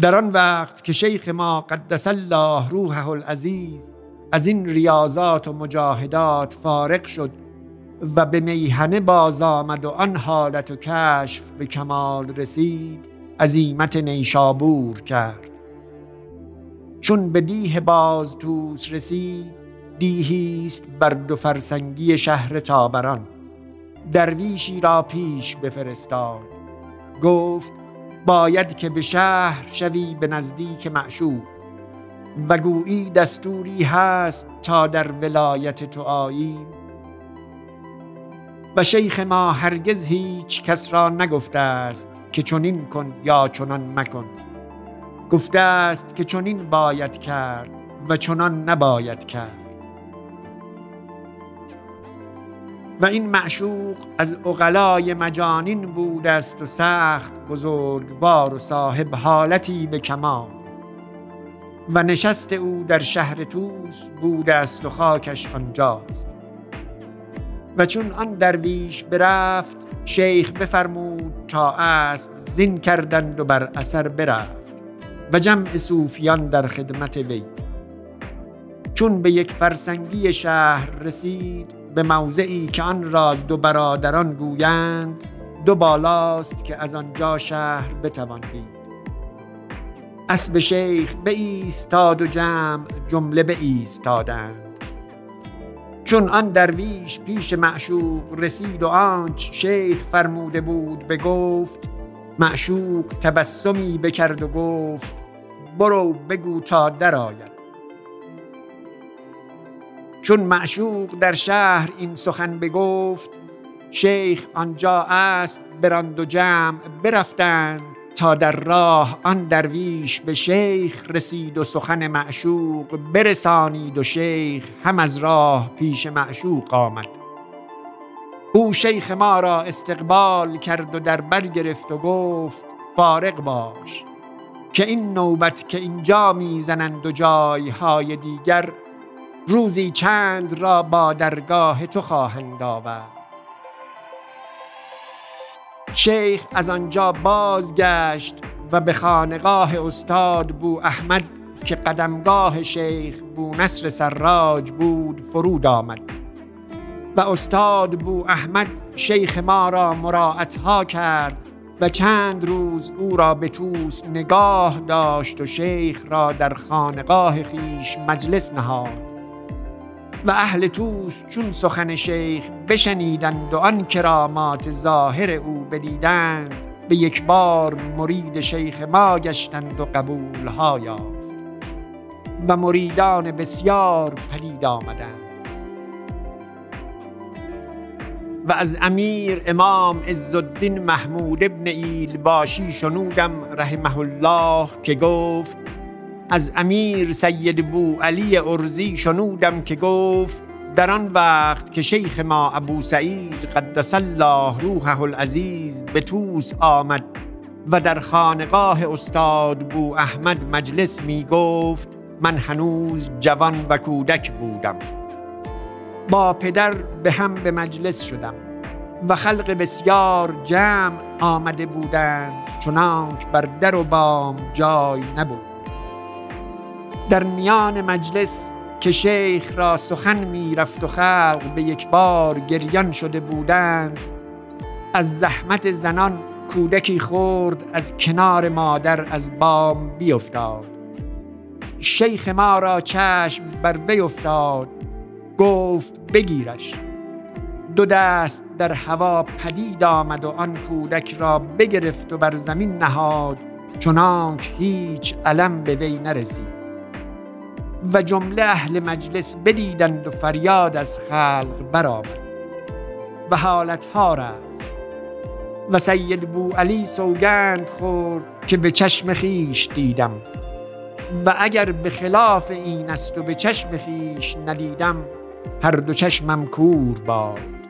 در آن وقت که شیخ ما قدس الله روحه العزیز از این ریاضات و مجاهدات فارق شد و به میهنه باز آمد و آن حالت و کشف به کمال رسید عزیمت نیشابور کرد. چون به دیه باز توس رسید دیهیست بر دو فرسنگی شهر تابران. درویشی را پیش بفرستاد. گفت باید که به شهر شوی به نزدیک معشوق. و گویی دستوری هست تا در ولایت تو آییم و شیخ ما هرگز هیچ کس را نگفته است که چنین کن یا چنان مکن. گفته است که چنین باید کرد و چنان نباید کرد. و این معشوق از اغلای مجانین بود است و سخت بزرگوار و صاحب حالتی به کمال. و نشست او در شهر توس بود است و خاکش آنجاست. و چون آن درویش برفت شیخ بفرمود تا اسب زین کردند و بر اثر برفت. و جمع صوفیان در خدمت وی. چون به یک فرسنگی شهر رسید به موضعی که آن را دو برادران گویند دو بالاست که از آنجا شهر بتوان دید. اسب شیخ به ایستاد و جمع جمله به ایستادند چون آن درویش پیش معشوق رسید و آنچ شیخ فرموده بود به گفت معشوق تبسمی بکرد و گفت برو بگو تا درآید. چون معشوق در شهر این سخن بگفت شیخ آنجا اسب براند و جمع برفتند تا در راه آن درویش به شیخ رسید و سخن معشوق برسانید و شیخ هم از راه پیش معشوق آمد. او شیخ ما را استقبال کرد و در بر گرفت و گفت فارغ باش که این نوبت که اینجا می‌زنند و جایهای دیگر روزی چند را با درگاه تو خواهند آورد. شیخ از آنجا بازگشت و به خانقاه استاد بو احمد که قدمگاه شیخ بو نصر سراج بود فرود آمد. و استاد بو احمد شیخ ما را مراعت ها کرد و چند روز او را به توس نگاه داشت و شیخ را در خانقاه خیش مجلس نهاد. و اهل توس چون سخن شیخ بشنیدند و آن کرامات ظاهر او بدیدند به یک بار مرید شیخ ما گشتند و قبول ها یافت و مریدان بسیار پدید آمدند. و از امیر امام عزالدین محمود ابن ایل باشی شنودم رحمه الله که گفت از امیر سید بو علی ارزی شنودم که گفت در آن وقت که شیخ ما ابو سعید قدس الله روحه العزیز به توس آمد و در خانقاه استاد بو احمد مجلس می گفت من هنوز جوان و کودک بودم. با پدر به هم به مجلس شدم و خلق بسیار جمع آمده بودند چنانک بر در و بام جای نبود. در میان مجلس که شیخ را سخن می رفت و خلق به یک بار گریان شده بودند از زحمت زنان کودکی خورد از کنار مادر از بام بیفتاد. شیخ ما را چشم بر وی افتاد گفت بگیرش. دو دست در هوا پدید آمد و آن کودک را بگرفت و بر زمین نهاد چنانک هیچ علم به وی نرسید. و جمله اهل مجلس بدیدند و فریاد از خلق برآمد. و حالتها رفت. و سید بو علی سوگند خورد که به چشم خیش دیدم. و اگر به خلاف این است و به چشم خیش ندیدم هر دو چشمم کور باد.